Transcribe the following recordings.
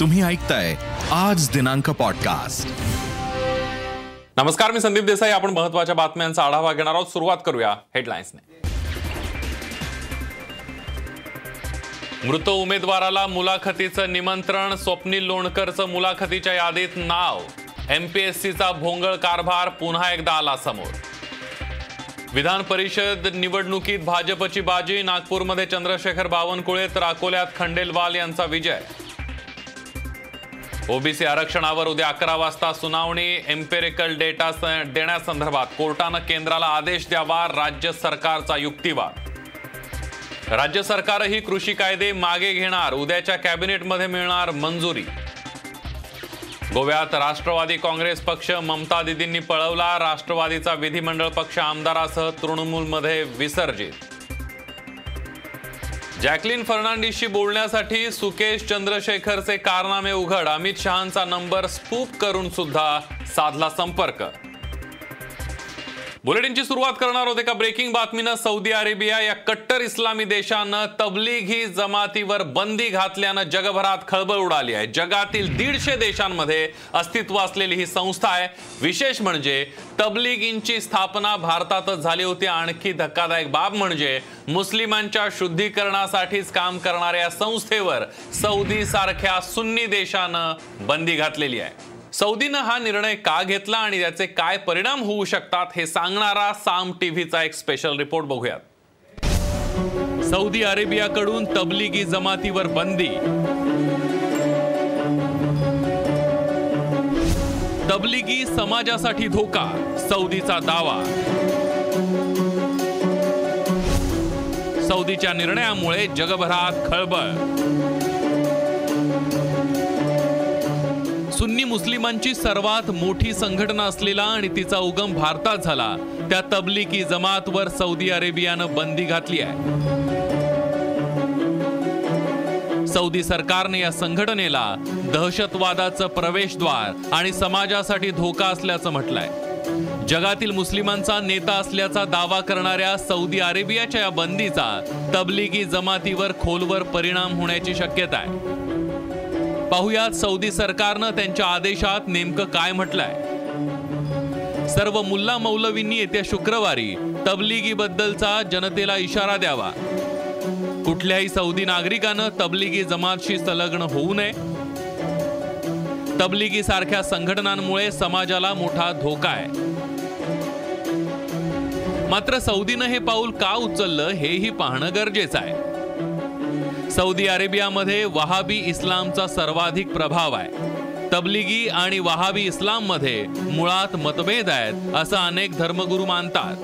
तुम्ही ऐकताय आज दिनांक पॉडकास्ट नमस्कार मी संदीप देसाई. आपण महत्त्वाच्या बातम्यांचा आढावा घेणार आहोत. सुरुवात करूया हेडलाईन्सने मृत उमेदवाराला मुलाखतीचं निमंत्रण स्वप्नील लोणकरचं मुलाखतीच्या यादीत नाव. एमपीएससीचा भोंगळ कारभार पुन्हा एकदा आला समोर. विधान परिषद निवडणुकीत भाजपची बाजी नागपूरमध्ये चंद्रशेखर बावनकुळे तर अकोल्यात खंडेलवाल यांचा विजय. ओबीसी आरक्षणावर उद्या अकरा वाजता सुनावणी एम्पेरिकल डेटा देण्यासंदर्भात कोर्टानं केंद्राला आदेश द्यावा राज्य सरकारचा युक्तिवाद. राज्य सरकारही कृषी कायदे मागे घेणार उद्याच्या कॅबिनेटमध्ये मिळणार मंजुरी. गोव्यात राष्ट्रवादी काँग्रेस पक्ष ममता दिदींनी पळवला राष्ट्रवादीचा विधिमंडळ पक्ष आमदारासह तृणमूलमध्ये विसर्जित. जॅकलिन फर्नांडिसशी बोलण्यासाठी सुकेश चंद्रशेखरचे कारनामे उघड. अमित शहांचा नंबर स्पूप करून सुद्धा साधला संपर्क. बुलेटिनची सुरुवात करणार होते का ब्रेकिंग बातमीनं. सौदी अरेबिया या कट्टर इस्लामी देशानं तबलीगी जमातीवर बंदी घातल्यानं जगभरात खळबळ उडाली आहे. जगातील दीडशे देशांमध्ये अस्तित्व असलेली ही संस्था आहे. विशेष म्हणजे तबलिगींची स्थापना भारतातच झाली होती. आणखी धक्कादायक बाब म्हणजे मुस्लिमांच्या शुद्धीकरणासाठीच काम करणाऱ्या संस्थेवर सौदी सारख्या सुन्नी देशानं बंदी घातलेली आहे. सौदीनं हा निर्णय का घेतला आणि त्याचे काय परिणाम होऊ शकतात हे सांगणारा साम टीव्हीचा एक स्पेशल रिपोर्ट बघूयात. सौदी अरेबियाकडून तबलिगी जमातीवर बंदी. तबलिगी समाजासाठी धोका सौदीचा दावा. सौदीच्या निर्णयामुळे जगभरात खळबळ. सुन्नी मुस्लिमांची सर्वात मोठी संघटना असलेला आणि तिचा उगम भारतात झाला. त्या तबलिकी जमातवर सौदी अरेबियानं बंदी घातली आहे. सौदी सरकारने या संघटनेला दहशतवादाचं प्रवेशद्वार आणि समाजासाठी धोका असल्याचं म्हटलंय. जगातील मुस्लिमांचा नेता असल्याचा दावा करणाऱ्या सौदी अरेबियाच्या या बंदीचा तबलिगी जमातीवर खोलवर परिणाम होण्याची शक्यता आहे. पाहुयात सौदी सरकारनं त्यांच्या आदेशात नेमकं काय म्हटलंय. सर्व मुल्ला मौलवींनी येत्या शुक्रवारी तबलिगी बद्दलचा जनतेला इशारा द्यावा. कुठल्याही सौदी नागरिकानं तबलिगी जमातशी संलग्न होऊ नये. तबलिगी सारख्या संघटनांमुळे समाजाला मोठा धोका आहे. मात्र सौदीनं हे पाऊल का उचललं हेही पाहणं गरजेचं आहे. सौदी अरेबियामध्ये वहाबी इस्लामचा सर्वाधिक प्रभाव आहे. तबलिगी आणि वहाबी इस्लाममध्ये मुळात मतभेद आहेत असं अनेक धर्मगुरू मानतात.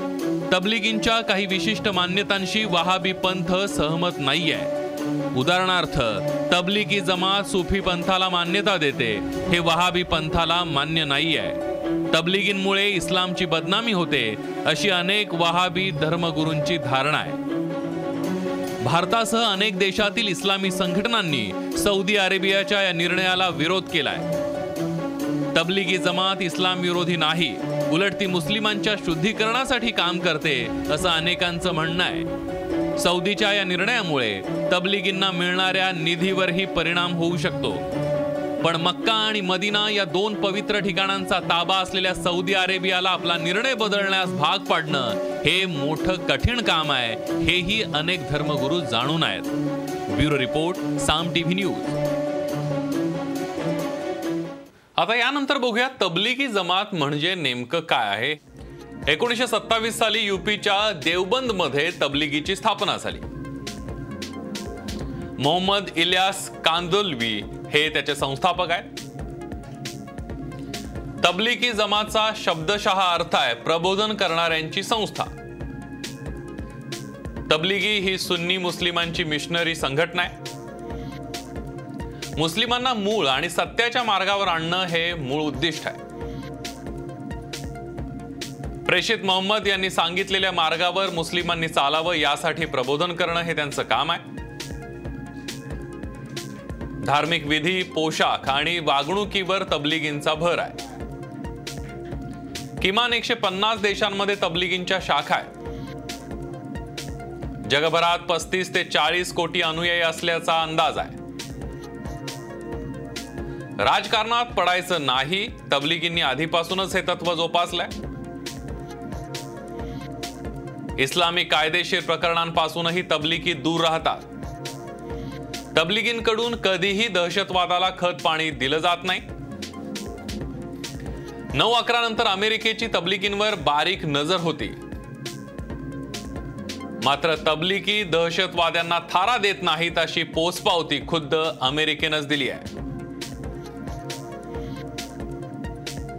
तबलिगींच्या काही विशिष्ट मान्यतांशी वहाबी पंथ सहमत नाही आहे उदाहरणार्थ तबलिगी जमात सुफी पंथाला मान्यता देते हे वहाबी पंथाला मान्य नाही आहे तबलिगींमुळे इस्लामची बदनामी होते अशी अनेक वहाबी धर्मगुरूंची धारणा आहे. भारतासह अनेक देशातील इस्लामी संघटनांनी सौदी अरेबियाच्या या निर्णयाला विरोध केलाय. तबलिगी जमात इस्लाम विरोधी नाही उलट ती मुस्लिमांच्या शुद्धीकरणासाठी काम करते असं अनेकांचं म्हणणं आहे. सौदीच्या या निर्णयामुळे तबलिगींना मिळणाऱ्या निधीवरही परिणाम होऊ शकतो. पण मक्का आणि मदिना या दोन पवित्र ठिकाणांचा ताबा असलेल्या सौदी अरेबियाला आपला निर्णय बदलण्यास भाग पाडणं हे मोठं कठीण काम आहे. हेही अनेक धर्मगुरू जाणून आहेत. Bureau report Saam TV news. आता यानंतर बघूया तबलिगी जमात म्हणजे नेमकं काय आहे. एकोणीसशे सत्तावीस साली युपीच्या देवबंदमध्ये तबलिगीची स्थापना झाली. मोहम्मद इलियास कांदोलवी हे त्याचे संस्थापक आहेत. तबलिकी जमाचा शब्दशः अर्थ आहे प्रबोधन करणाऱ्यांची संस्था. तबलिगी ही सुन्नी मुस्लिमांची मिशनरी संघटना आहे. मुस्लिमांना मूळ आणि सत्याच्या मार्गावर आणणं हे मूळ उद्दिष्ट आहे. प्रेषित मोहम्मद यांनी सांगितलेल्या मार्गावर मुस्लिमांनी चालावं यासाठी प्रबोधन करणं हे त्यांचं काम आहे. धार्मिक विधी पोशाख आणि वागणुकीवर तबलिगींचा भर आहे. किमान एकशे पन्नास देशांमध्ये तबलिगींच्या शाखा आहेत. जगभरात पस्तीस ते चाळीस कोटी अनुयायी असल्याचा अंदाज आहे. राजकारणात पडायचं नाही तबलिगींनी आधीपासूनच हे तत्व जोपासलंय. इस्लामिक कायदेशीर प्रकरणांपासूनही तबलिगी दूर राहतात. तबलिगींकडून कधीही दहशतवादाला खत पाणी दिलं जात नाही. नऊ अकरा नंतर अमेरिकेची तबलिकींवर बारीक नजर होती. मात्र तबलिकी दहशतवाद्यांना थारा देत नाहीत अशी पोचपावती खुद्द अमेरिकेनंच दिली आहे.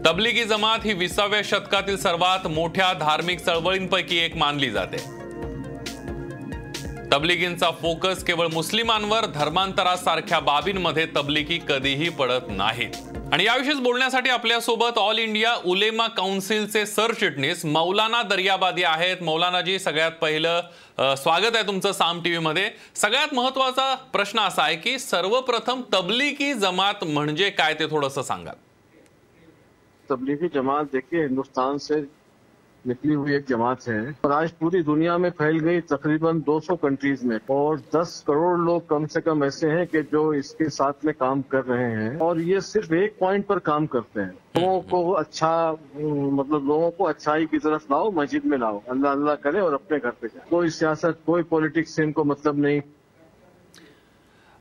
तबलिगी जमात ही विसाव्या शतकातील सर्वात मोठ्या धार्मिक चळवळींपैकी एक मानली जाते. तबलिगींचा फोकस केवळ मुस्लिमांवर धर्मांतरासारख्या बाबींमध्ये तबलिगी कधीही पडत नाहीत. आणि याविषयीच बोलण्यासाठी आपल्यासोबत ऑल इंडिया उलेमा काउन्सिलचे सरचिटणीस मौलाना दर्याबादी आहेत. मौलानाजी सगळ्यात पहिलं स्वागत आहे तुमचं साम टीव्ही मध्ये. सगळ्यात महत्त्वाचा प्रश्न असा आहे की सर्वप्रथम तबलिगी जमात म्हणजे काय ते थोडंसं सांगा तबलीगी जमात देखिए हिंदुस्तान से निकली हुई एक जमात है। और आज पूरी दुनिया में फैल गई तकरीबन 200 कंट्रीज़ में। और 10 करोड़ लोग कम से कम ऐसे हैं कि जो इसके साथ में काम कर रहे हैं। और ये सिर्फ़ एक पॉइंट पर काम करते हैं। लोगों को अच्छा मतलब लोगों को अच्छाई की तरफ़ लाओ, मस्जिद में लाओ। अल्लाह अल्लाह करे और अपने घर पे जाए। कोई सियासत, कोई पॉलिटिक्स से इनको मतलब नहीं।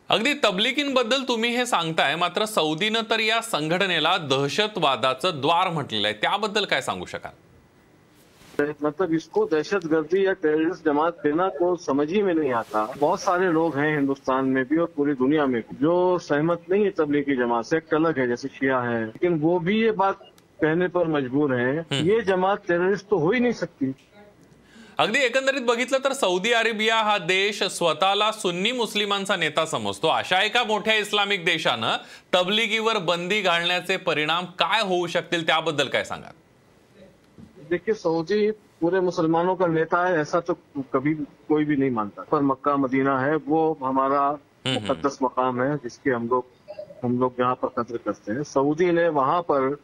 अगदी तबलिगींबद्दल तुम्ही हे सांगताय, मात्र सौदीनं तर या संघटनेला दहशतवादाचं द्वार म्हटलेलं आहे. त्याबद्दल काय सांगू शकाल? मतलब इसको दहशत गर्दी या टेररिस्ट जमात देना को समझ ही में नहीं आता। बहुत सारे लोग हैं हिंदुस्तान में भी और पूरी दुनिया में भी जो सहमत नहीं है तबलीगी जमात से। एक अलग है जैसे शिया है। लेकिन वो भी ये बात कहने पर मजबूर है ये जमात टेररिस्ट तो हो ही नहीं सकती। अगदी एकंदरीत बघितलं तर सौदी अरेबिया हा देश स्वतःला सुन्नी मुस्लिमांचा नेता समजतो. अशा एका मोठ्या इस्लामिक देशानं तबलिगीवर बंदी घालण्याचे परिणाम काय होऊ शकतील त्याबद्दल काय सांगा देखिए सऊदी पूरे मुसलमानों का नेता है ऐसा तो कभी कोई भी नहीं मानता। पर मक्का मदीना है वो हमारा मुकदस मकाम है जिसके हम लोग हम लोग यहाँ पर कदर करते हैं। सऊदी ने वहाँ पर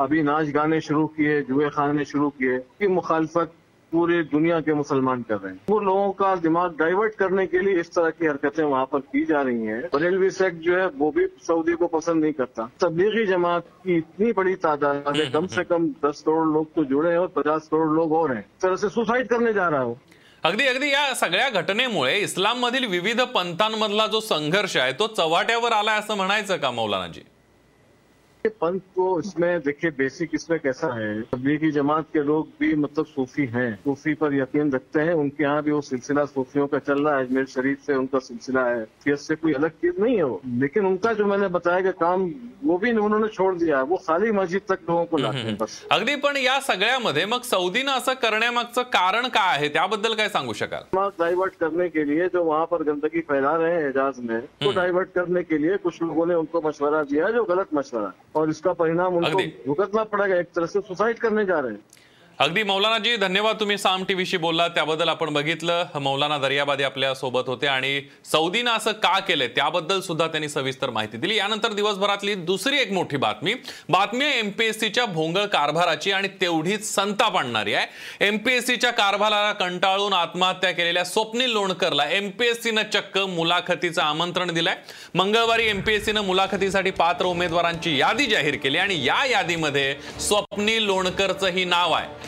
अभी नाच गाने शुरू किए जुए खाने शुरू किए की मुखालफत पूरी दुनिया के मुसलमान कर रहे हैं। वो लोगों का दिमाग डाइवर्ट करने के लिए इस तरह की हरकतें वहाँ पर की जा रही हैं। बरेलवी सेक्ट जो है, वो भी सऊदी को पसंद नहीं करता। तबलीगी जमात की इतनी बड़ी तादाद कम से कम दस करोड़ लोग तो जुड़े हैं और पचास करोड़ लोग और हैं। तरह से सुसाइड करने जा रहा है अगदी अगदी, या सगळ्या घटनेमुळे इस्लाम मधील विविध पंथांमधला जो संघर्ष आहे तो चव्हाट्यावर आलाय असं म्हणायचं का मौलानाजी? पंथ को इसमें देखिए बेसिक इसमें कैसा है? तबलीगी जमात के लोग भी मतलब सूफी हैं। सूफी पर यकीन रखते हैं उनके यहाँ भी वो सिलसिला सूफियों का चल रहा है। अजमेर शरीफ से उनका सिलसिला है। फियत से कोई अलग चीज़ नहीं है वो। लेकिन उनका जो मैंने बताया कि काम वो भी उन्होंने छोड़ दिया है। वो खाली मस्जिद तक लोगों को लाते हैं बस। अगदी पण या सगळ्यामध्ये मग सौदीनं असं करण्यामागचं कारण काय आहे? त्याबद्दल काय सांगू शकाल? दिमाग डाइवर्ट करने के लिए जो वहाँ पर गंदगी फैला रहे हैं एजाज में तो डाइवर्ट करने के लिए कुछ लोगों ने उनको मशवरा दिया जो गलत मशवरा। है और इसका परिणाम उनको. भुगतना पड़ेगा एक तरह से सुसाइड करने जा रहे हैं अगदी मौलानाजी धन्यवाद तुम्ही साम टीव्हीशी बोललात. त्याबद्दल आपण बघितलं. मौलाना दर्याबादी आपल्यासोबत होते आणि सौदीनं असं का केलंय त्याबद्दल सुद्धा त्यांनी सविस्तर माहिती दिली. यानंतर दिवसभरातली दुसरी एक मोठी बातमी. बातमी आहे एमपीएससीच्या भोंगळ कारभाराची आणि तेवढीच संताप आणणारी आहे. एमपीएससीच्या कारभाराला कंटाळून आत्महत्या केलेल्या स्वप्नील लोणकरला एमपीएससीनं चक्क मुलाखतीचं आमंत्रण दिलंय. मंगळवारी एमपीएससीनं मुलाखतीसाठी पात्र उमेदवारांची यादी जाहीर केली आणि या यादीमध्ये स्वप्नील लोणकरचंही नाव आहे.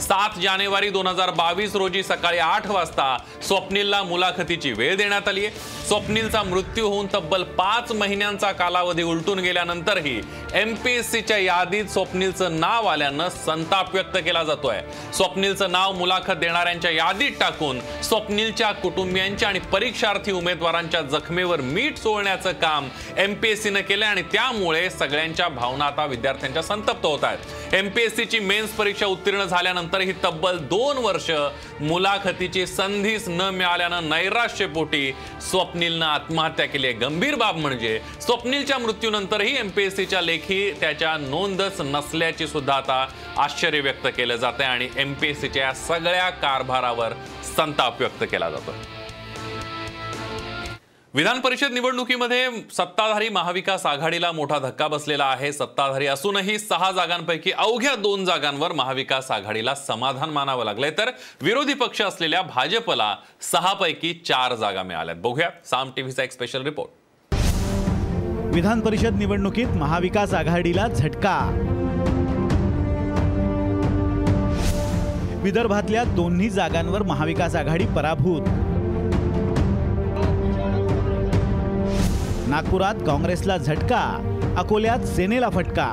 सात जानेवारी दोन हजार बावीस रोजी सकाळी आठ वाजता स्वप्नीलला मुलाखतीची वेळ देण्यात आली आहे स्वप्नीलचा मृत्यू होऊन तब्बल पाच महिन्यांचा कालावधी उलटून गेल्यानंतरही एमपीएससीच्या यादीत स्वप्नीलचं नाव आल्यानं संताप व्यक्त केला जातोय. स्वप्नीलचं नाव मुलाखत देणाऱ्यांच्या यादीत टाकून स्वप्नीलच्या कुटुंबियांच्या आणि परीक्षार्थी उमेदवारांच्या जखमेवर मीठ चोळण्याचं काम एम पी एस सीनं केलं आणि त्यामुळे सगळ्यांच्या भावना आता विद्यार्थ्यांच्या संतप्त होत आहेत. एमपीएससीची मेन्स परीक्षा उत्तीर्ण झाल्यानंतर ही तब्बल दोन वर्ष मुलाखतीची संधीच न मिळाल्यानं नैराश्यपोटी स्वप्नीलनं आत्महत्या केली आहे. गंभीर बाब म्हणजे स्वप्नीलच्या मृत्यूनंतरही एमपीएससीच्या लेखी त्याच्या नोंदच नसल्याची सुद्धा आता आश्चर्य व्यक्त केलं जात आहे आणि एमपीएससीच्या सीच्या सगळ्या कारभारावर संताप व्यक्त केला जातो विधान परिषद निवडणुकीमध्ये सत्ताधारी महाविकास आघाडीला मोठा धक्का बसलेला आहे. सत्ताधारी असूनही सहा जागांपैकी अवघ्या दोन जागांवर महाविकास आघाडीला समाधान मानावं लागलंय. तर विरोधी पक्ष असलेल्या भाजपला सहापैकी चार जागा मिळाल्यात. बघूया. साम टीव्हीचा एक स्पेशल रिपोर्ट विधान परिषद निवडणुकीत महाविकास आघाडीला झटका. विदर्भातल्या दोन्ही जागांवर महाविकास आघाडी पराभूत. नागपुरात काँग्रेसला झटका अकोल्यात सेनेला फटका.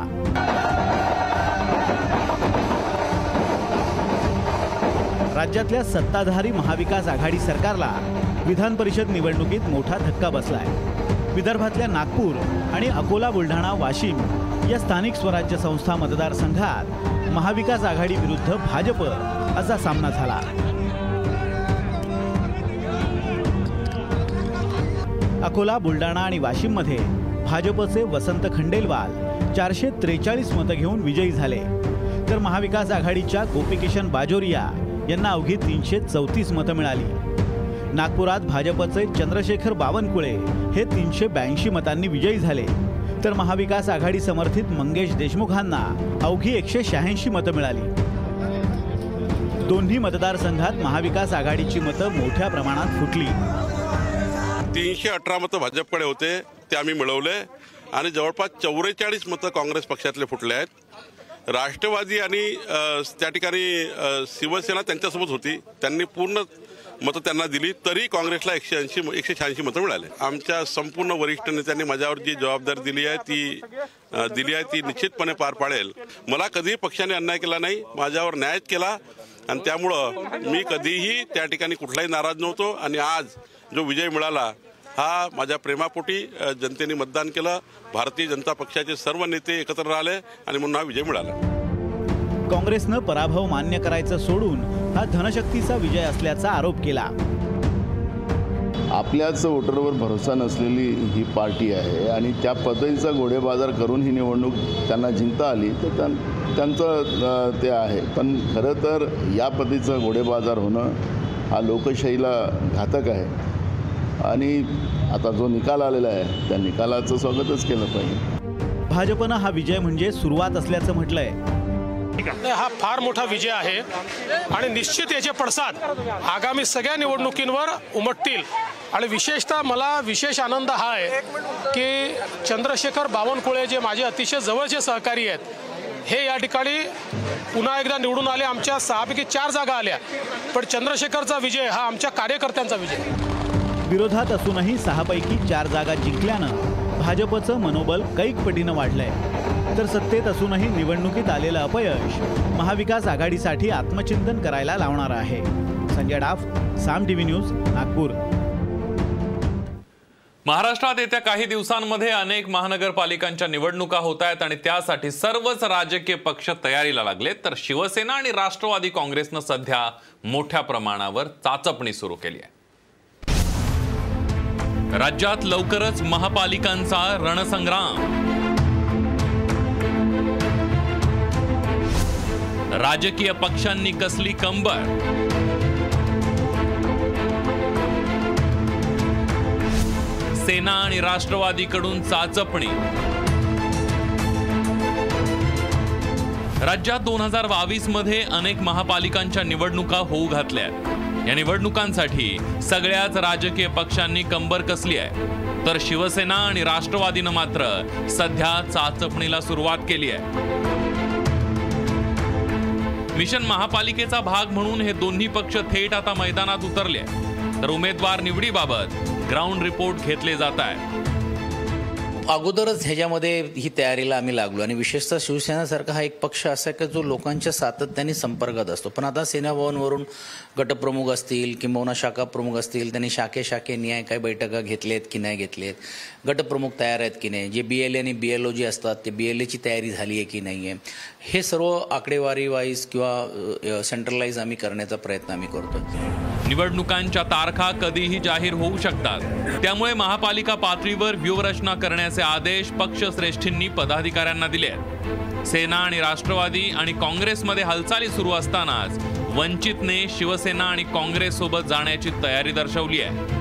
राज्यातल्या सत्ताधारी महाविकास आघाडी सरकारला विधान परिषद निवडणुकीत मोठा धक्का बसलाय. विदर्भातल्या नागपूर आणि अकोला बुलढाणा वाशिम या स्थानिक स्वराज्य संस्था मतदारसंघात महाविकास आघाडी विरुद्ध भाजप असा सामना झाला. अकोला बुलढाणा आणि वाशिममध्ये भाजपचे वसंत खंडेलवाल चारशे त्रेचाळीस मतं घेऊन विजयी झाले. तर महाविकास आघाडीच्या गोपीकिशन बाजोरिया यांना अवघी तीनशे चौतीस मतं मिळाली. नागपुरात भाजपचे चंद्रशेखर बावनकुळे हे तीनशे ब्याऐंशी मतांनी विजयी झाले. तर महाविकास आघाडी समर्थित मंगेश देशमुखांना अवघी एकशे शहाऐंशी मतं मिळाली. दोन्ही मतदारसंघात महाविकास आघाडीची मतं मोठ्या प्रमाणात फुटली. तीनशे अठरा मतं भाजपकडे होते ते आम्ही मिळवले. आणि जवळपास चौवेचाळीस मतं काँग्रेस पक्षातले फुटले आहेत. राष्ट्रवादी आणि त्या ठिकाणी शिवसेना त्यांच्यासोबत होती. त्यांनी पूर्ण मतं त्यांना दिली. तरी काँग्रेसला एकशे ऐंशी एकशे शहाऐंशी मतं मिळाले. आमच्या संपूर्ण वरिष्ठ नेत्यांनी माझ्यावर जी जबाबदारी दिली आहे ती दिली आहे ती निश्चितपणे पार पाडेल. मला कधीही पक्षाने अन्याय केला नाही. माझ्यावर न्यायच केला. आणि त्यामुळं मी कधीही त्या ठिकाणी कुठलाही नाराज नव्हतो. आणि आज जो विजय मिळाला हा माझ्या प्रेमापोटी जनतेने मतदान केलं. भारतीय जनता पक्षाचे सर्व नेते एकत्र राहिले आणि म्हणून हा विजय मिळाला. काँग्रेसनं पराभव मान्य करायचं सोडून हा धनशक्तीचा विजय असल्याचा आरोप केला. आपल्याच वोटरवर भरोसा नसलेली ही पार्टी आहे आणि त्या पद्धतीचा घोडेबाजार करून ही निवडणूक त्यांना जिंकता आली तर त्यां त्यांचं ते आहे. पण खरं तर या पद्धतीचा घोडेबाजार होणं हा लोकशाहीला घातक आहे. आणि आता जो निकाल आलेला आहे त्या निकालाचं स्वागतच केलं पाहिजे. भाजपनं हा विजय म्हणजे सुरुवात असल्याचं म्हटलंय. हा फार मोठा विजय आहे. आणि निश्चित याचे पडसाद आगामी सगळ्या निवडणुकींवर उमटतील. आणि विशेषतः मला विशेष आनंद हा आहे की चंद्रशेखर बावनकुळे जे माझे अतिशय जवळचे सहकारी आहेत हे या ठिकाणी पुन्हा एकदा निवडून आले. आमच्या सहापैकी चार जागा आल्या. पण चंद्रशेखरचा विजय हा आमच्या कार्यकर्त्यांचा विजय विरोधात असूनही सहापैकी चार जागा जिंकल्यानं भाजपचं मनोबल कैक पटीनं वाढलंय. तर सत्तेत असूनही निवडणुकीत आलेलं अपयश महाविकास आघाडीसाठी आत्मचिंतन करायला लावणार आहे. Sanjay Daf Saam TV news Nagpur. महाराष्ट्रात येत्या काही दिवसांमध्ये अनेक महानगरपालिकांच्या निवडणुका होत आहेत आणि त्यासाठी सर्वच राजकीय पक्ष तयारीला लागले तर शिवसेना आणि राष्ट्रवादी काँग्रेसनं सध्या मोठ्या प्रमाणावर चाचपणी सुरू केली आहे. राज्यात लवकरच महापालिकांचा रणसंग्राम. राजकीय पक्षांनी कसली कंबर? सेना आणि राष्ट्रवादीकडून चाचपणी. राज्यात दोन हजार बावीसमध्ये अनेक महापालिकांच्या निवडणुका होऊ घातल्या आहेत. या निवडणुकांसाठी सगळ्याच राजकीय पक्षांनी कंबर कसली आहे? तर शिवसेना आणि राष्ट्रवादीनं मात्र सध्या चाचपणीला सुरुवात केली आहे. मिशन महापालिकेचा भाग म्हणून हे दोन्ही पक्ष थेट आता मैदानात उतरले तर उमेदवार निवडीबाबत ग्राउंड रिपोर्ट घेतले जात आहे अगोदरच ह्याच्यामध्ये ही तयारीला आम्ही लागलो. आणि विशेषतः शिवसेनासारखा हा एक पक्ष असा आहे की जो लोकांच्या सातत्याने संपर्कात असतो. पण आता सेनाभवनवरून गटप्रमुख असतील किंबहुना शाखा प्रमुख असतील त्यांनी शाखे शाखे न्याय काही बैठका घेतलेत की नाही घेतलेत गटप्रमुख तयार आहेत की नाही जे बी एल ए आणि बी एल ओ जे असतात ते बी एल एची तयारी झाली आहे की नाही आहे हे सर्व आकडेवारी वाईज किंवा सेंट्रलाइज आम्ही करण्याचा प्रयत्न आम्ही करतो निवडणुकांच्या तारखा कधीही जाहीर होऊ शकतात. त्यामुळे महापालिका पातळीवर व्यूहरचना करण्याचे आदेश पक्षश्रेष्ठींनी पदाधिकाऱ्यांना दिले आहेत. सेना आणि राष्ट्रवादी आणि काँग्रेसमध्ये हालचाली सुरू असतानाच वंचितने शिवसेना आणि काँग्रेस सोबत जाण्याची तयारी दर्शवली आहे.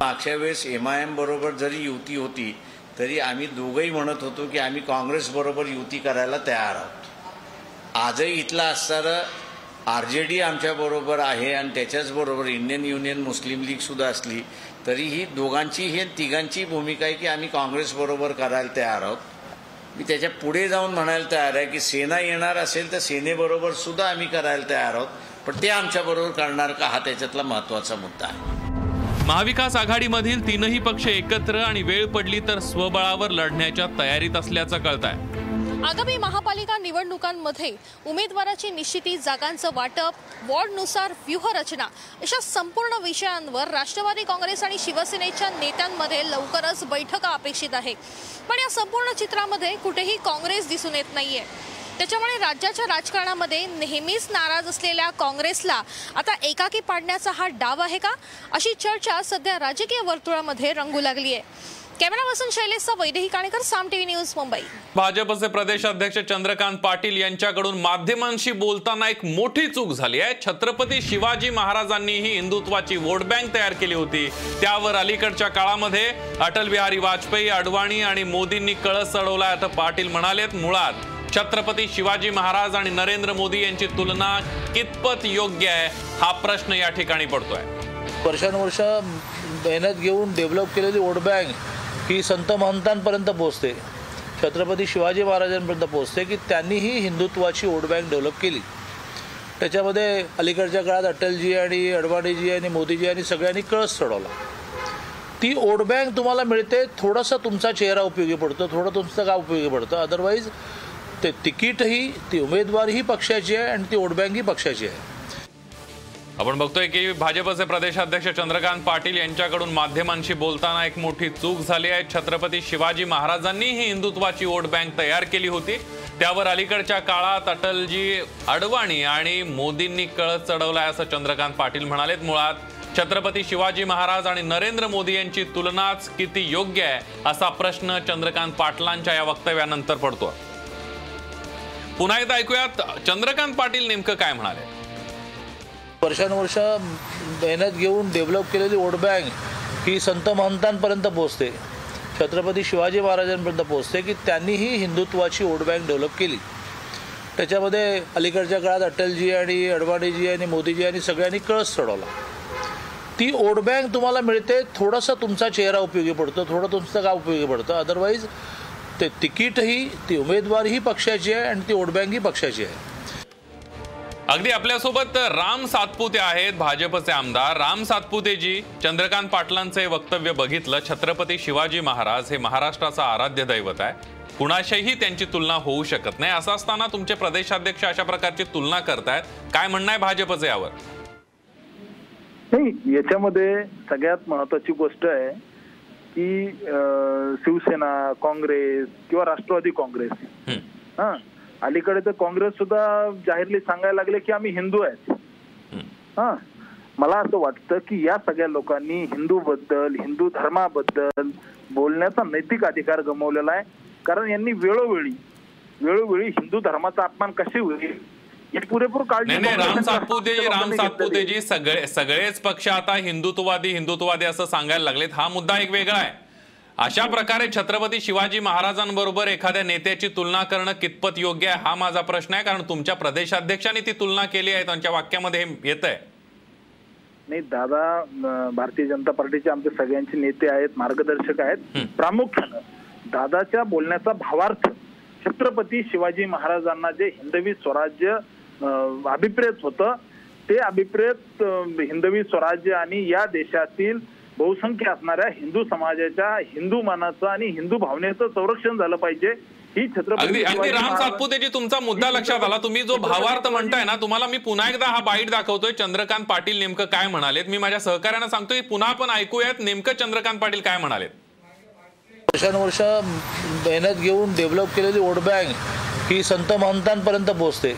मागच्या वेळेस एम आय एम बरोबर जरी युती होती तरी आम्ही दोघंही म्हणत होतो की आम्ही काँग्रेस बरोबर युती करायला तयार आहोत. आजही इथला असणारं आर जे डी आमच्याबरोबर आहे आणि त्याच्याचबरोबर इंडियन युनियन मुस्लिम लीग सुद्धा असली तरीही दोघांची हे तिघांची भूमिका आहे की आम्ही काँग्रेसबरोबर करायला तयार आहोत. मी त्याच्या पुढे जाऊन म्हणायला तयार आहे की सेना येणार असेल तर सेनेबरोबर सुद्धा आम्ही करायला तयार आहोत. पण ते आमच्याबरोबर करणार का हा त्याच्यातला महत्त्वाचा मुद्दा आहे. महाविकास आघाडीमधील तीनही पक्ष एकत्र आणि वेळ पडली तर स्वबळावर लढण्याच्या तयारीत असल्याचं कळत आहे आगामी महापालिका निवडणुकांमध्ये उमेदवाराची निश्चिती जागांचं वाटप वॉर्डनुसार व्यूहरचना अशा संपूर्ण विषयांवर राष्ट्रवादी काँग्रेस आणि शिवसेनेच्या नेत्यांमध्ये लवकरच बैठका अपेक्षित आहे. पण या संपूर्ण चित्रामध्ये कुठेही काँग्रेस दिसून येत नाहीये. त्याच्यामुळे राज्याच्या राजकारणामध्ये नेहमीच नाराज असलेल्या काँग्रेसला आता एकाकी पाडण्याचा हा डाव आहे का? अशी चर्चा सध्या राजकीय वर्तुळामध्ये रंगू लागली आहे कॅमेरा पर्सन शैलेशचा वैदेही काणेकर साम टीव्ही न्यूज मुंबई. भाजपचे प्रदेशाध्यक्ष चंद्रकांत पाटील यांच्याकडून माध्यमांशी बोलताना एक मोठी चूक झाली आहे. छत्रपती शिवाजी महाराजांनीही हिंदुत्वाची वोट बँक तयार केली होती. त्यावर अलीकडच्या काळामध्ये अटल बिहारी वाजपेयी अडवाणी आणि मोदींनी कळस चढवलाय असं पाटील म्हणालेत. मुळात छत्रपती शिवाजी महाराज आणि नरेंद्र मोदी यांची तुलना कितपत योग्य आहे हा प्रश्न या ठिकाणी पडतोय. वर्षानुवर्ष मेहनत घेऊन डेव्हलप केलेली वोट बँक ही संत महंतांपर्यंत पोहोचते. छत्रपती शिवाजी महाराजांपर्यंत पोहोचते की त्यांनीही हिंदुत्वाची वोट बँक डेव्हलप केली. त्याच्यामध्ये अलीकडच्या काळात अटलजी आणि अडवाणीजी आणि मोदीजी आणि सगळ्यांनी कळस चढवला. ती वोट बँक तुम्हाला मिळते थोडासा तुमचा चेहरा उपयोगी पडतो थोडं तुमचं गाव उपयोगी पडतं. अदरवाईज ते तिकीटही ती उमेदवारही पक्षाची आहे आणि ती वोट बँकही पक्षाची आहे. आपण बघतोय की भाजपचे प्रदेशाध्यक्ष चंद्रकांत पाटील यांच्याकडून माध्यमांशी बोलताना एक मोठी चूक झाली आहे. छत्रपती शिवाजी महाराजांनी ही हिंदुत्वाची वोट बँक तयार केली होती. त्यावर अलीकडच्या काळात अटलजी अडवाणी आणि मोदींनी कळत चढवलाय असं चंद्रकांत पाटील म्हणालेत. मुळात छत्रपती शिवाजी महाराज आणि नरेंद्र मोदी यांची तुलनाच किती योग्य आहे असा प्रश्न चंद्रकांत पाटलांच्या या वक्तव्यानंतर पडतो पुन्हा एकदा ऐकूयात. चंद्रकांत पाटील नेमकं काय म्हणाले? वर्षानुवर्ष मेहनत घेऊन डेव्हलप केलेली वोट बँक ही संत महंतांपर्यंत पोहोचते. छत्रपती शिवाजी महाराजांपर्यंत पोहोचते की त्यांनीही हिंदुत्वाची वोट बँक डेव्हलप केली. त्याच्यामध्ये अलीकडच्या काळात अटलजी आणि अडवाणीजी आणि मोदीजी आणि सगळ्यांनी कळस चढवला. ती वोट बँक तुम्हाला मिळते थोडासा तुमचा चेहरा उपयोगी पडतो थोडं तुमचं गाव उपयोगी पडतं. अदरवाईज ते तिकीटही ती उमेदवारही पक्षाची आहे आणि ती वोट बँकही पक्षाची आहे. अगदी आपल्यासोबत राम सातपुते आहेत भाजपचे आमदार. राम सातपुतेजी चंद्रकांत पाटलांचे वक्तव्य बघितलं. छत्रपती शिवाजी महाराज हे महाराष्ट्राचा आराध्य दैवत आहे. कुणाशीही त्यांची तुलना होऊ शकत नाही. असं असताना तुमचे प्रदेशाध्यक्ष अशा प्रकारची तुलना करतायत. काय म्हणणं आहे भाजपचं यावर? नाही याच्यामध्ये सगळ्यात महत्वाची गोष्ट आहे की शिवसेना काँग्रेस किंवा राष्ट्रवादी काँग्रेस. हं. अलीकडे तर काँग्रेस सुद्धा जाहीरली सांगायला लागले की आम्ही हिंदू आहेत. हं. मला असं वाटतं की या सगळ्या लोकांनी हिंदू बद्दल हिंदू धर्माबद्दल बोलण्याचा नैतिक अधिकार गमावलेला आहे. कारण यांनी वेळोवेळी वेळोवेळी हिंदू धर्माचा अपमान कसे होईल पुरेपूर काळजी राम सातपुतेजी. सातपुतेजी सगळे सगळेच पक्ष आता हिंदुत्ववादी हिंदुत्ववादी असं सांगायला लागलेत. हा मुद्दा एक वेगळा आहे. अशा प्रकारे छत्रपती शिवाजी महाराजांबरोबर एखाद्या नेत्याची तुलना करणं कितपत योग्य आहे हा माझा प्रश्न आहे. कारण तुमच्या प्रदेशाध्यक्षांनी ती तुलना केली आहे त्यांच्या वाक्यामध्ये हे येत आहे. नाही दादा भारतीय जनता पार्टीचे आमचे सगळ्यांचे नेते आहेत मार्गदर्शक आहेत. प्रामुख्यानं दादाच्या बोलण्याचा भावार्थ छत्रपती शिवाजी महाराजांना जे हिंदवी स्वराज्य अभिप्रेत होतं ते अभिप्रेत हिंदवी स्वराज्य आणि या देशातील बहुसंख्य असणाऱ्या हिंदू समाजाच्या हिंदू मानाचं आणि हिंदू भावनेचं संरक्षण झालं पाहिजे. ही छत्रपती अगदी राम सातपुतेजी तुमचा मुद्दा लक्षात आला. तुम्ही जो भावार्थ म्हणताय ना तुम्हाला मी पुन्हा एकदा हा बाईट दाखवतोय. चंद्रकांत पाटील नेमकं काय म्हणालेत? मी माझ्या सहकार्यांना सांगतोय पुन्हा आपण ऐकूयात नेमकं चंद्रकांत पाटील काय म्हणालेत. वर्षानुवर्ष मेहनत घेऊन डेव्हलप केलेली वोट बँक ही संत महंतांपर्यंत पोहोचते.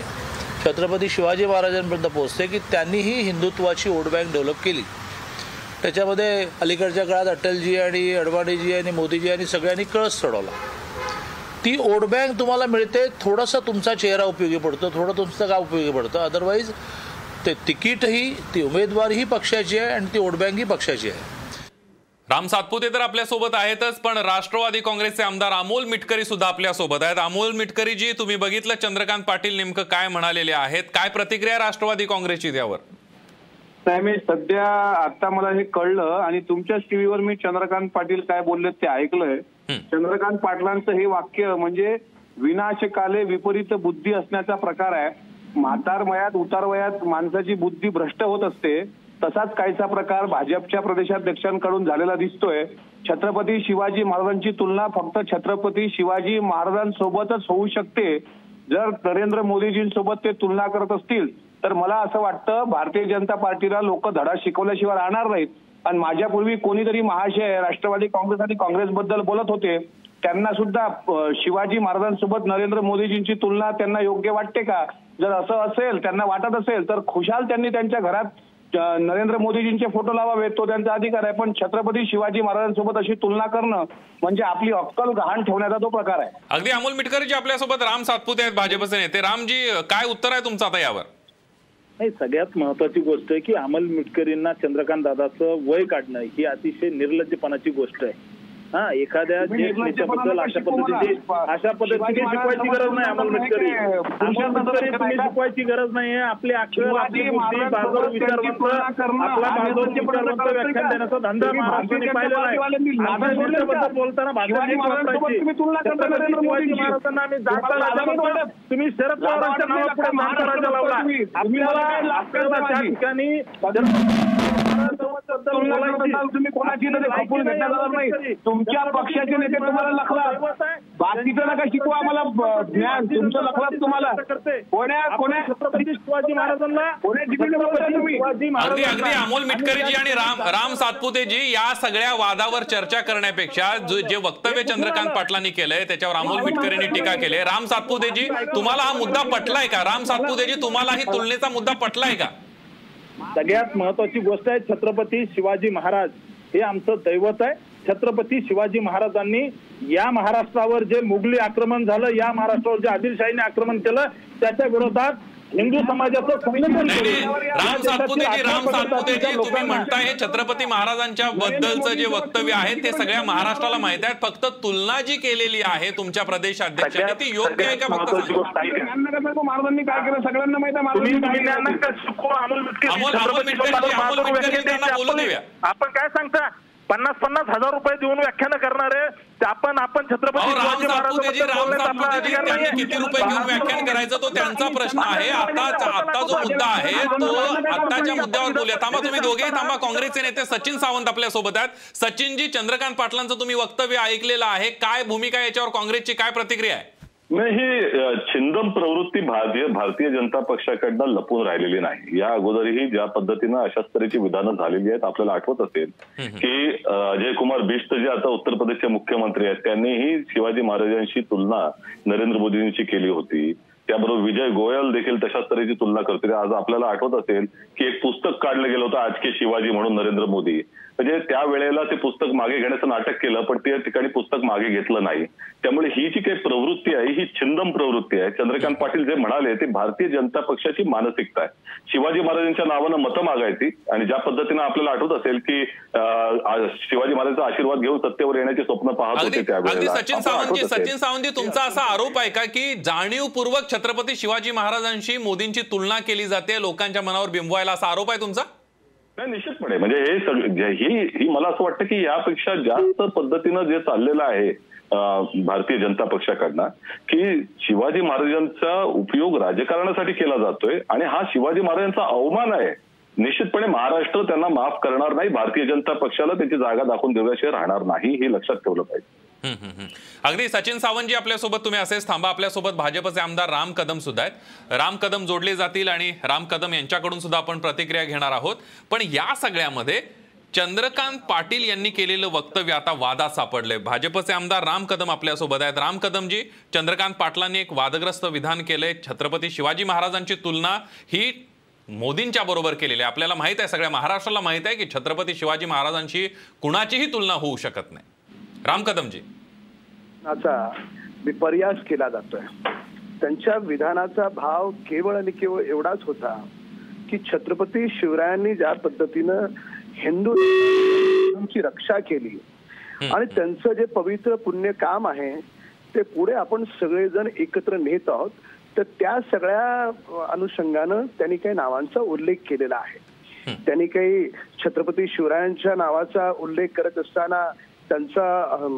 छत्रपती शिवाजी महाराजांपर्यंत पोहोचते की त्यांनीही हिंदुत्वाची वोट बँक डेव्हलप केली. त्याच्यामध्ये अलीकडच्या काळात अटलजी आणि अडवाणीजी आणि मोदीजी आणि सगळ्यांनी कळस चढवला. ती वोट बँक तुम्हाला मिळते थोडासा तुमचा चेहरा उपयोगी पडतो थोडं तुमचं का उपयोगी पडतं. अदरवाईज ते तिकीटही ती उमेदवारही पक्षाची आहे आणि ती वोट बँकही पक्षाची आहे. राम सातपुते तर आपल्यासोबत आहेतच पण राष्ट्रवादी काँग्रेसचे आमदार अमोल मिटकरी सुद्धा आपल्यासोबत आहेत. अमोल मिटकरी जी तुम्ही बघितलं चंद्रकांत पाटील नेमकं काय म्हणालेले आहेत? काय प्रतिक्रिया राष्ट्रवादी काँग्रेसची त्यावर? नाही मी सध्या आता मला हे कळलं आणि तुमच्याच टीव्हीवर मी चंद्रकांत पाटील काय बोलले ते ऐकलंय. चंद्रकांत पाटलांचं हे वाक्य म्हणजे विनाशकाले विपरीत बुद्धी असण्याचा प्रकार आहे. म्हातार वयात उतार वयात माणसाची बुद्धी भ्रष्ट होत असते. तसाच काहीसा प्रकार भाजपच्या प्रदेशाध्यक्षांकडून झालेला दिसतोय. छत्रपती शिवाजी महाराजांची तुलना फक्त छत्रपती शिवाजी महाराजांसोबतच होऊ शकते. जर नरेंद्र मोदीजींसोबत ते तुलना करत असतील तर मला असं वाटतं भारतीय जनता पार्टीला लोक धडा शिकवल्याशिवाय राहणार नाहीत. आणि माझ्यापूर्वी कोणीतरी महाशय राष्ट्रवादी काँग्रेस आणि काँग्रेसबद्दल बोलत होते. त्यांना सुद्धा शिवाजी महाराजांसोबत नरेंद्र मोदीजींची तुलना त्यांना योग्य वाटते का? जर असं असेल त्यांना वाटत असेल तर खुशाल त्यांनी त्यांच्या घरात नरेंद्र मोदीजींचे फोटो लावावे तो त्यांचा अधिकार आहे. पण छत्रपती शिवाजी महाराजांसोबत अशी तुलना करणं म्हणजे आपली अक्कल गहाण ठेवण्याचा तो प्रकार आहे. अगदी अमोल मिटकरजी आपल्यासोबत राम सातपुते आहेत भाजपचे नेते. रामजी काय उत्तर आहे तुमचं आता यावर? नाही सगळ्यात महत्वाची गोष्ट आहे की अमल मिटकरींना चंद्रकांत दादाचं वय काढणं ही अतिशय निर्लज्जपणाची गोष्ट आहे. हा एखाद्या ज्येष्ठ नेत्याबद्दल अशा पद्धतीची अशा पद्धतीची शिकवायची गरज नाही अमोल मिटकरी अमोल मिटकरी तुम्ही शिकवायची गरज नाही आपली अक्षर आपली बुद्धी बाजूवर विचारवंत आपला बाजूवर विचारवंत व्याख्यान देण्याचा धंदा महाराष्ट्राने पाहिलेला आहे. अशा नेत्याबद्दल बोलताना भाषणाची वापरायची शिवाजी महाराजांना आम्ही राजा म्हणतो तुम्ही शरद पवारांच्या नावापुढे राजा लावला. आपल्याला आपल्याला त्या ठिकाणी तुम्ही कोणाची तरी खपून घेतल्या जाणार नाही. तुमच्या पक्षाचे नेते तुम्हाला लखलात. बाकीचं नका शिकवा आम्हाला ज्ञान. तुमचं लखलात तुम्हाला. कोण्या कोण्या छत्रपती शिवाजी महाराजांना कोण्या अगदी अगदी अमोल मिटकरीजी आणि राम राम सातपुतेजी या सगळ्या वादावर चर्चा करण्यापेक्षा जो- वक्तव्य चंद्रकांत पाटलांनी केलंय त्याच्यावर अमोल मिटकरींनी टीका केली. राम सातपुतेजी तुम्हाला हा मुद्दा पटलाय का? राम सातपुतेजी तुम्हाला ही तुलनेचा मुद्दा पटलाय का? सगळ्यात महत्वाची गोष्ट आहे छत्रपती शिवाजी महाराज. हे आमचं दैवत आहे. छत्रपती शिवाजी महाराजांनी या महाराष्ट्रावर जे मुघली आक्रमण झालं या महाराष्ट्रावर जे आदिलशाहीने आक्रमण केलं त्याच्या विरोधात हिंदू समाजाचं संघटन राम सातपुतेजी राम सातपुतेजी तुम्ही लोकांना- म्हणताय हे छत्रपती महाराजांच्या बद्दलचं जे वक्तव्य आहे ते सगळ्या महाराष्ट्राला माहीत आहे. फक्त तुलना जी केलेली आहे तुमच्या प्रदेशाध्यक्षांनी ती योग्य आहे का फक्त महाराजांनी काय केलं? सगळ्यांना माहिती आहे अमोल. अमोल- मिटकरी, अमोल मिटकरी त्यांना बोलू देऊया. आपण काय सांगता? पन्नास पन्नास हजार रुपये देऊन व्याख्यान करणारे ते आपण आपण छत्रपती शिवाजी. किती रुपये घेऊन व्याख्यान करायचं तो त्यांचा प्रश्न आहे. आता आताचा जो मुद्दा आहे तो आताच्या मुद्द्यावर बोलूया. थांबा तुम्ही दोघेही थांबा. काँग्रेसचे नेते सचिन सावंत आपल्यासोबत आहेत. सचिनजी चंद्रकांत पाटलांचं तुम्ही वक्तव्य ऐकलेलं आहे. काय भूमिका आहे याच्यावर काँग्रेसची? काय प्रतिक्रिया आहे? नाही ही छिंदम प्रवृत्ती भारतीय भारतीय जनता पक्षाकडनं लपून राहिलेली नाही. या अगोदरही ज्या पद्धतीनं अशाच तऱ्हेची विधानं झालेली आहेत आपल्याला आठवत असेल की अजय कुमार बिष्ट जे आता उत्तर प्रदेशचे मुख्यमंत्री आहेत त्यांनीही शिवाजी महाराजांशी तुलना नरेंद्र मोदींची केली होती. त्याबरोबर विजय गोयल देखील तशाच तऱ्हेची तुलना करते आज आपल्याला आठवत असेल की एक पुस्तक काढलं गेलं होतं आज के शिवाजी म्हणून नरेंद्र मोदी. म्हणजे त्यावेळेला ते पुस्तक मागे घेण्याचं नाटक केलं पण त्या ठिकाणी पुस्तक मागे घेतलं नाही. त्यामुळे ही जी काही प्रवृत्ती आहे ही छिंदम प्रवृत्ती आहे. चंद्रकांत पाटील जे म्हणाले ते भारतीय जनता पक्षाची मानसिकता आहे. शिवाजी महाराजांच्या नावानं मतं मागायची आणि ज्या पद्धतीनं आपल्याला आठवत असेल की शिवाजी महाराजांचा आशीर्वाद घेऊन सत्तेवर येण्याचे स्वप्न पाहत होते त्यावेळेला. सचिन असेल. सचिन सावंतजी तुमचा असा आरोप आहे का की जाणीवपूर्वक छत्रपती शिवाजी महाराजांशी मोदींची तुलना केली जाते लोकांच्या मनावर बिंबवायला असा आरोप आहे तुमचा? नाही निश्चितपणे. म्हणजे हे सगळं ही ही मला असं वाटतं की यापेक्षा जास्त पद्धतीनं जे चाललेलं आहे भारतीय जनता पक्षाकडनं की शिवाजी महाराजांचा उपयोग राजकारणासाठी केला जातोय आणि हा शिवाजी महाराजांचा अवमान आहे. निश्चितपणे महाराष्ट्र त्यांना माफ करणार नाही. भारतीय जनता पक्षाला त्याची जागा दाखवून देण्याशिवाय राहणार नाही हे लक्षात ठेवलं पाहिजे. अगदी सचिन सावंतजी आपल्यासोबत तुम्ही असेच थांबा. आपल्यासोबत भाजपचे आमदार राम कदम सुद्धा आहेत. राम कदम जोडले जातील आणि राम कदम यांच्याकडून सुद्धा आपण प्रतिक्रिया घेणार आहोत. पण या सगळ्यामध्ये चंद्रकांत पाटील यांनी केलेलं वक्तव्य आता वादात सापडलंय. भाजपचे आमदार राम कदम आपल्यासोबत आहेत. राम कदमजी चंद्रकांत पाटलांनी एक वादग्रस्त विधान केलंय. छत्रपती शिवाजी महाराजांची तुलना ही मोदींच्या बरोबर केलेली. आपल्याला माहीत आहे सगळ्या महाराष्ट्राला माहीत आहे की छत्रपती शिवाजी महाराजांशी कुणाचीही तुलना होऊ शकत नाही. राम कदमजी. चा विपर्यास केला जातोय. त्यांच्या विधानाचा भाव केवळ आणि केवळ एवढाच होता की छत्रपती शिवरायांनी ज्या पद्धतीनं हिंदू हिंदूंची रक्षा केली आणि त्यांचं जे पवित्र पुण्य काम आहे ते पुढे आपण सगळेजण एकत्र नेत आहोत. तर त्या सगळ्या अनुषंगानं त्यांनी काही नावांचा उल्लेख केलेला आहे. त्यांनी काही छत्रपती शिवरायांच्या नावाचा उल्लेख करत असताना त्यांचा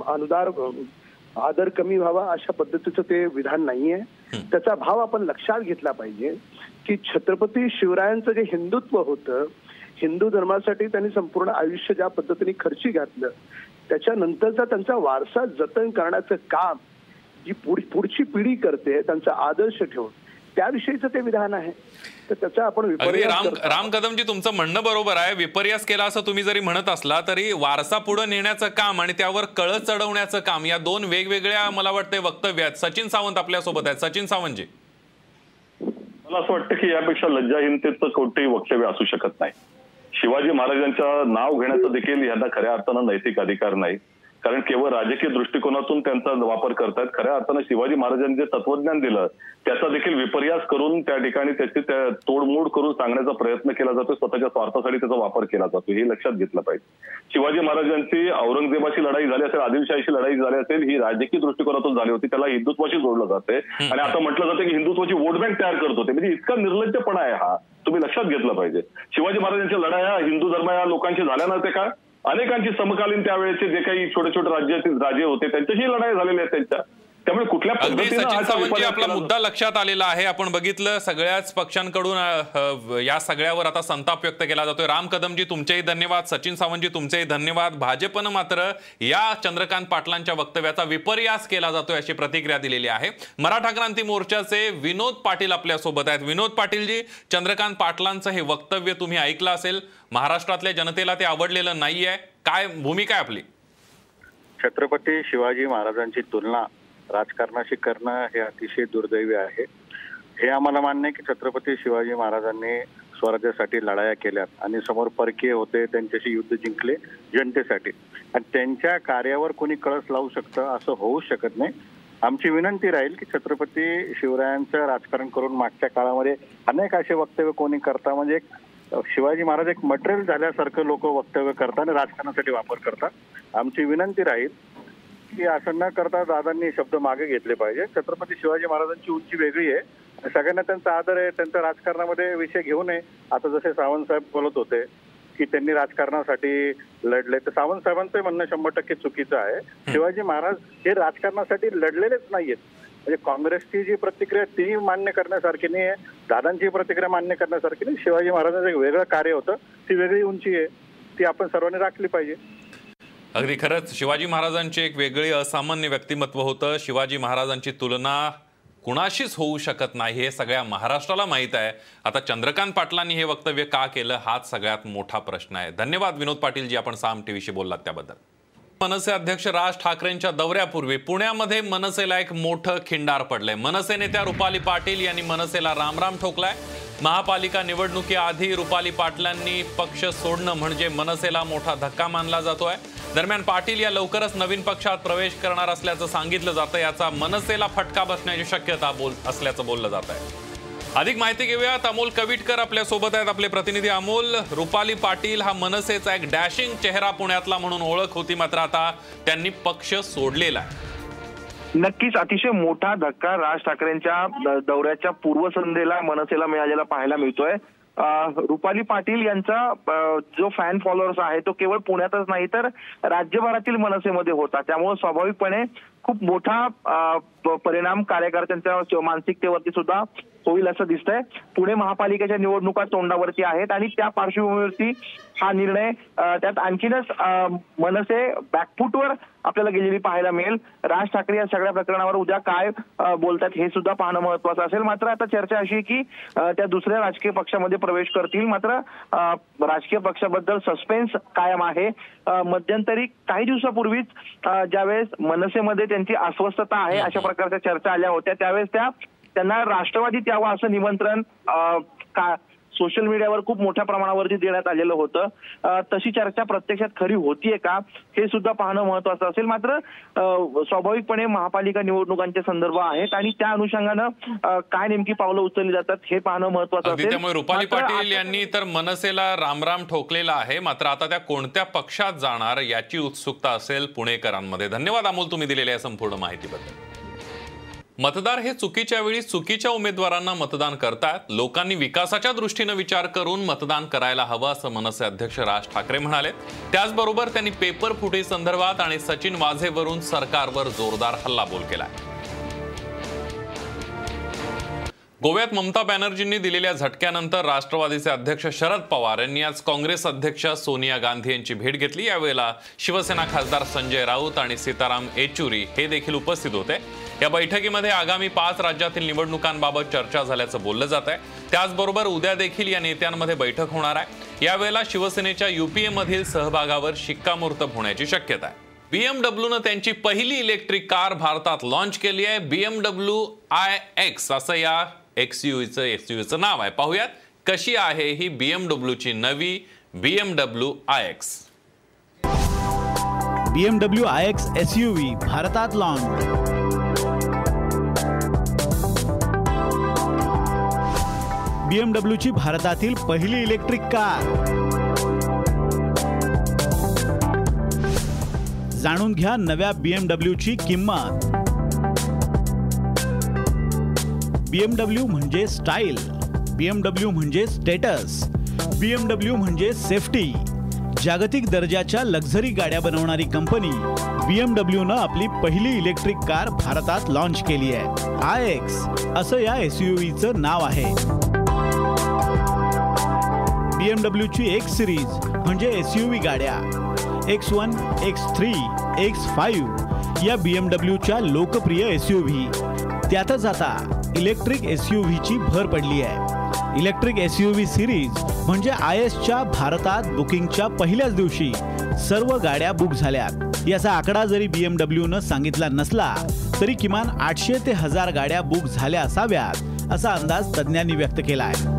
अनुदार आदर कमी व्हावा अशा पद्धतीचं ते विधान नाहीये. त्याचा भाव आपण लक्षात घेतला पाहिजे की छत्रपती शिवरायांचं जे हिंदुत्व होतं हिंदू धर्मासाठी त्यांनी संपूर्ण आयुष्य ज्या पद्धतीने खर्ची घातलं त्याच्यानंतरचा त्यांचा वारसा जतन करण्याचं काम जी पुढ- पुढची पिढी करते त्यांचा आदर्श ठेवून त्याविषयीचं ते विधान आहे. तर त्याचा आपण राम. राम कदमजी तुमचं म्हणणं बरोबर आहे. विपर्यास केला असं तुम्ही जरी म्हणत असला तरी वारसा पुढे नेण्याचं काम आणि त्यावर कळत चढवण्याचं काम या दोन वेगवेगळ्या मला वाटते वक्तव्य आहेत. सचिन सावंत आपल्यासोबत आहेत. सचिन सावंतजी. मला असं वाटतं की यापेक्षा लज्जाहीनतेचं कोणतेही वक्तव्य असू शकत नाही. शिवाजी महाराजांचं नाव घेण्याचा देखील यांना खऱ्या अर्थानं नैतिक अधिकार नाही कारण केवळ राजकीय दृष्टिकोनातून त्यांचा वापर करतायत. खऱ्या अर्थानं शिवाजी महाराजांनी जे तत्वज्ञान दिलं त्याचा देखील विपर्यास करून त्या ठिकाणी त्याची त्या तोडमोड करून सांगण्याचा प्रयत्न केला जातो स्वतःच्या स्वार्थासाठी त्याचा वापर केला जातो हे लक्षात घेतलं पाहिजे. शिवाजी महाराजांची औरंगजेबाची लढाई झाली असेल आदिलशाहीची लढाई झाली असेल ही राजकीय दृष्टिकोनातून झाली होती त्याला हिंदुत्वाशी जोडलं जाते. आणि आता म्हटलं जातं की हिंदुत्वाची वोट बँक तयार करत होते. म्हणजे इतका निर्लज्जपणा आहे हा. तुम्ही लक्षात घेतलं पाहिजे. शिवाजी महाराजांच्या लढाया हिंदू धर्म या लोकांशी झाल्या नव्हत्या का? अनेकांची समकालीन त्यावेळेचे जे काही छोटे छोटे राज्यातील राजे होते त्यांच्याशी लढाई झालेल्या आहेत त्यांच्या. त्यामुळे कुठल्या अगदी सचिन सावंतजी विपर्यास आपला मुद्दा लक्षात आलेला आहे. आपण बघितलं सगळ्याच पक्षांकडून या सगळ्यावर आता संताप व्यक्त केला जातोय. राम कदमजी तुमचेही धन्यवाद. सचिन सावंतजी तुमचेही धन्यवाद. भाजपनं मात्र या चंद्रकांत पाटलांच्या वक्तव्याचा विपर्यास केला जातोय अशी प्रतिक्रिया दिलेली आहे. मराठा क्रांती मोर्चाचे विनोद पाटील आपल्यासोबत आहेत. विनोद पाटीलजी चंद्रकांत पाटलांचं हे वक्तव्य तुम्ही ऐकलं असेल. महाराष्ट्रातल्या जनतेला ते आवडलेलं नाहीये. काय भूमिका आहे आपली? छत्रपती शिवाजी महाराजांची तुलना राजकारणाशी करणं हे अतिशय दुर्दैवी आहे. हे आम्हाला मान्य आहे की छत्रपती शिवाजी महाराजांनी स्वराज्यासाठी लढाया केल्यात आणि समोर परकीय होते त्यांच्याशी युद्ध जिंकले जनतेसाठी. आणि त्यांच्या कार्यावर कोणी कळस लावू शकतं असं होऊ शकत नाही. आमची विनंती राहील की छत्रपती शिवरायांचं राजकारण करून मागच्या काळामध्ये अनेक असे वक्तव्य कोणी करता म्हणजे एक शिवाजी महाराज एक मटेरियल झाल्यासारखं लोक वक्तव्य करतात आणि राजकारणासाठी वापर करतात. आमची विनंती राहील की असं न करता दादांनी शब्द मागे घेतले पाहिजे. छत्रपती शिवाजी महाराजांची उंची वेगळी आहे. सगळ्यांना त्यांचा आदर आहे त्यांचा राजकारणामध्ये विषय घेऊ नये. आता जसे सावंत साहेब बोलत होते की त्यांनी राजकारणासाठी लढले तर सावंत साहेबांचं म्हणणं शंभर टक्के चुकीचं आहे. शिवाजी महाराज हे राजकारणासाठी लढलेलेच नाहीयेत. म्हणजे काँग्रेसची जी प्रतिक्रिया ती मान्य करण्यासारखी नाही आहे दादांची प्रतिक्रिया मान्य करण्यासारखी नाही. शिवाजी महाराजांचं एक वेगळं कार्य होतं. ती वेगळी उंची आहे. ती आपण सर्वांनी राखली पाहिजे. अगदी खरंच. शिवाजी महाराजांचे एक वेगळे असामान्य व्यक्तिमत्व होतं. शिवाजी महाराजांची तुलना कुणाशीच होऊ शकत नाही हे सगळ्या महाराष्ट्राला माहीत आहे. आता चंद्रकांत पाटलांनी हे वक्तव्य का केलं हाच सगळ्यात मोठा प्रश्न आहे. धन्यवाद विनोद पाटील जी आपण साम टीव्हीशी बोललात त्याबद्दल. मनसे अध्यक्ष राज ठाकरेंच्या दौऱ्यापूर्वी पुण्यामध्ये मनसेला एक मोठं खिंडार पडलंय. मनसे नेत्या रुपाली पाटील यांनी मनसेला रामराम ठोकलाय. महापालिका निवडणुकीआधी रुपाली पाटलांनी पक्ष सोडणं म्हणजे मनसेला मोठा धक्का मानला जातोय. दरम्यान पाटील या लवकरच नवीन पक्षात प्रवेश करणार असल्याचं सांगितलं जातं. याचा मनसेला फटका बसण्याची शक्यता बोल असल्याचं बोललं जात आहे अधिक माहिती घेऊयात. अमोल कविटकर आपल्यासोबत आहेत. आपले प्रतिनिधी अमोल रुपाली पाटील हा मनसेचा एक डॅशिंग चेहरा पुण्यातला म्हणून ओळख होती मात्र आता त्यांनी पक्ष सोडलेला आहे. नक्कीच अतिशय मोठा धक्का राज ठाकरेंच्या दौऱ्याच्या पूर्वसंध्येला मनसेला मिळालेला पाहायला मिळतोय. रुपाली पाटील यांचा जो फॅन फॉलोअर्स आहे तो केवळ पुण्यातच नाही तर राज्यभरातील मनसेमध्ये होता. त्यामुळे स्वाभाविकपणे खूप मोठा परिणाम कार्यकर्त्यांच्या मानसिकतेवरती सुद्धा होईल असं दिसतंय. पुणे महापालिकेच्या निवडणुका तोंडावरती आहेत आणि त्या पार्श्वभूमीवरती हा निर्णय त्यात आणखीनच मनसे बॅकफुटवर आपल्याला गेलेली पाहायला मिळेल. राज ठाकरे या सगळ्या प्रकरणावर उद्या काय बोलतात हे सुद्धा पाहणं महत्वाचं असेल. मात्र आता चर्चा अशी की त्या दुसऱ्या राजकीय पक्षामध्ये प्रवेश करतील. मात्र राजकीय पक्षाबद्दल सस्पेन्स कायम आहे. मध्यंतरी काही दिवसापूर्वीच ज्यावेळेस मनसेमध्ये त्यांची अस्वस्थता आहे अशा प्रकारच्या चर्चा आल्या होत्या त्यावेळेस त्या त्यांना राष्ट्रवादीत यावं असं निमंत्रण का सोशल मीडियावर खूप मोठ्या प्रमाणावरती देण्यात आलेलं होतं. तशी चर्चा प्रत्यक्षात खरी होतीये का हे सुद्धा पाहणं महत्वाचं असेल. मात्र स्वाभाविकपणे महापालिका निवडणुकांचे संदर्भ आहेत आणि त्या अनुषंगानं काय नेमकी पावलं उचलली जातात हे पाहणं महत्वाचं असेल. त्यामुळे रुपाली पाटील यांनी तर मनसेला रामराम ठोकलेला आहे. मात्र आता त्या कोणत्या पक्षात जाणार याची उत्सुकता असेल पुणेकरांमध्ये. धन्यवाद अमोल तुम्ही दिलेल्या संपूर्ण माहितीबद्दल. मतदार हे चुकीच्या वेळी चुकीच्या उमेदवारांना मतदान करतात. लोकांनी विकासाच्या दृष्टीनं विचार करून मतदान करायला हवं असं मनसे अध्यक्ष राज ठाकरे म्हणाले त्याचबरोबर त्यांनी पेपर फुटी संदर्भात आणि सचिन वाझेवरून सरकारवर जोरदार हल्लाबोल केलाय. गोव्यात ममता बॅनर्जींनी दिलेल्या झटक्यानंतर राष्ट्रवादीचे अध्यक्ष शरद पवार यांनी आज काँग्रेस अध्यक्ष सोनिया गांधी यांची भेट घेतली. यावेळेला शिवसेना खासदार संजय राऊत आणि सीताराम येचुरी हे देखील उपस्थित होते. या बैठकीमध्ये आगामी पाच राज्यातील निवडणुकांबाबत चर्चा झाल्याचं बोललं जात आहे. त्याचबरोबर उद्या देखील या नेत्यांमध्ये बैठक होणार आहे. यावेळेला शिवसेनेच्या युपीए मधील सहभागावर शिक्कामोर्तब होण्याची शक्यता आहे. बीएमडब्ल्यूनं त्यांची पहिली इलेक्ट्रिक कार भारतात लॉन्च केली आहे. बीएमडब्ल्यू आय एक्स असं या एक्सयूचं एक्सयूचं नाव आहे. पाहूयात कशी आहे ही बीएमडब्ल्यूची नवी BMW i X. BMW i X S U V भारतात लॉन्च बीएमडब्ल्यूची भारतातील पहिली इलेक्ट्रिक कार. जाणून घ्या नव्या बीएमडब्ल्यूची किंमत. बीएमडब्ल्यू म्हणजे स्टाईल बीएमडब्ल्यू म्हणजे स्टेटस बीएमडब्ल्यू म्हणजे सेफ्टी. जागतिक दर्जाच्या लक्झरी गाड्या बनवणारी कंपनी बीएमडब्ल्यूनं आपली पहिली इलेक्ट्रिक कार भारतात लॉन्च केली आहे. आय एक्स असं या एस नाव आहे. बी एम डब्ल्यूची एक्स सिरीज म्हणजे एस यू व्ही गाड्या X one X three X five या बी एम डब्ल्यूच्या लोकप्रिय एस यू व्ही त्यातच आता इलेक्ट्रिक एस यू व्हीची भर पडली आहे. Electric S U V series म्हणजे आय एसच्या भारतात बुकिंगच्या पहिल्याच दिवशी सर्व गाड्या बुक झाल्यात. याचा आकडा जरी बी एम डब्ल्यूनं सांगितला नसला तरी किमान आठशे ते हजार गाड्या बुक झाल्या असाव्यात असा अंदाज तज्ज्ञांनी व्यक्त केला आहे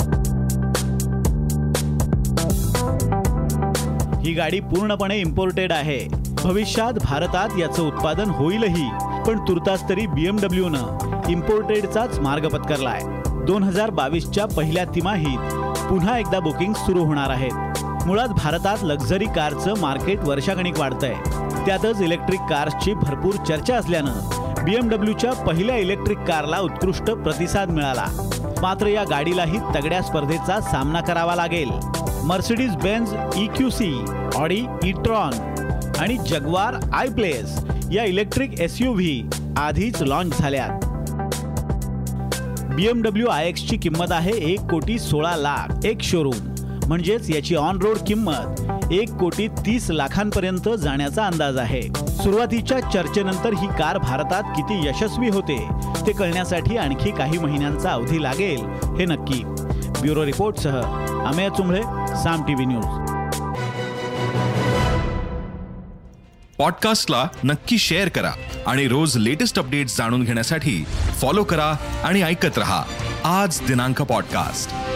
ही गाडी पूर्णपणे इम्पोर्टेड आहे. भविष्यात भारतात याचं उत्पादन होईलही पण तुर्तास तरी बीएमडब्ल्यूनं इम्पोर्टेडचाच मार्ग पत्करलाय. दोन हजार बावीसच्या पहिल्या तिमाहीत पुन्हा एकदा बुकिंग सुरू होणार आहेत मुळात भारतात लक्झरी कारचं मार्केट वर्षागणिक वाढतंय. त्यातच इलेक्ट्रिक कार्सची भरपूर चर्चा असल्यानं बीएमडब्ल्यूच्या पहिल्या इलेक्ट्रिक कारला उत्कृष्ट प्रतिसाद मिळाला. मात्र या गाडीलाही तगड्या स्पर्धेचा सामना करावा लागेल. Mercedes Benz E Q C Audi e-tron आणि जगवार आय प्लेस या इलेक्ट्रिक एस यू व्ही आधीच लॉन्च झाल्यात. बीएमडब्ल्यू आय एक्सची किंमत आहे एक कोटी सोळा लाख. एक शोरूम म्हणजेच याची ऑन रोड किंमत एक कोटी तीस लाखांपर्यंत जाण्याचा अंदाज आहे. सुरुवातीच्या चर्चेनंतर ही कार भारतात किती यशस्वी होते ते कळण्यासाठी आणखी काही महिन्यांचा अवधी लागेल हे नक्की. ब्युरो रिपोर्टसह अमेय चुंबळे साम टीव्ही न्यूज. पॉडकास्टला नक्की शेअर करा आणि रोज लेटेस्ट अपडेट्स जाणून घेण्यासाठी फॉलो करा आणि ऐकत रहा. आज दिनांक पॉडकास्ट.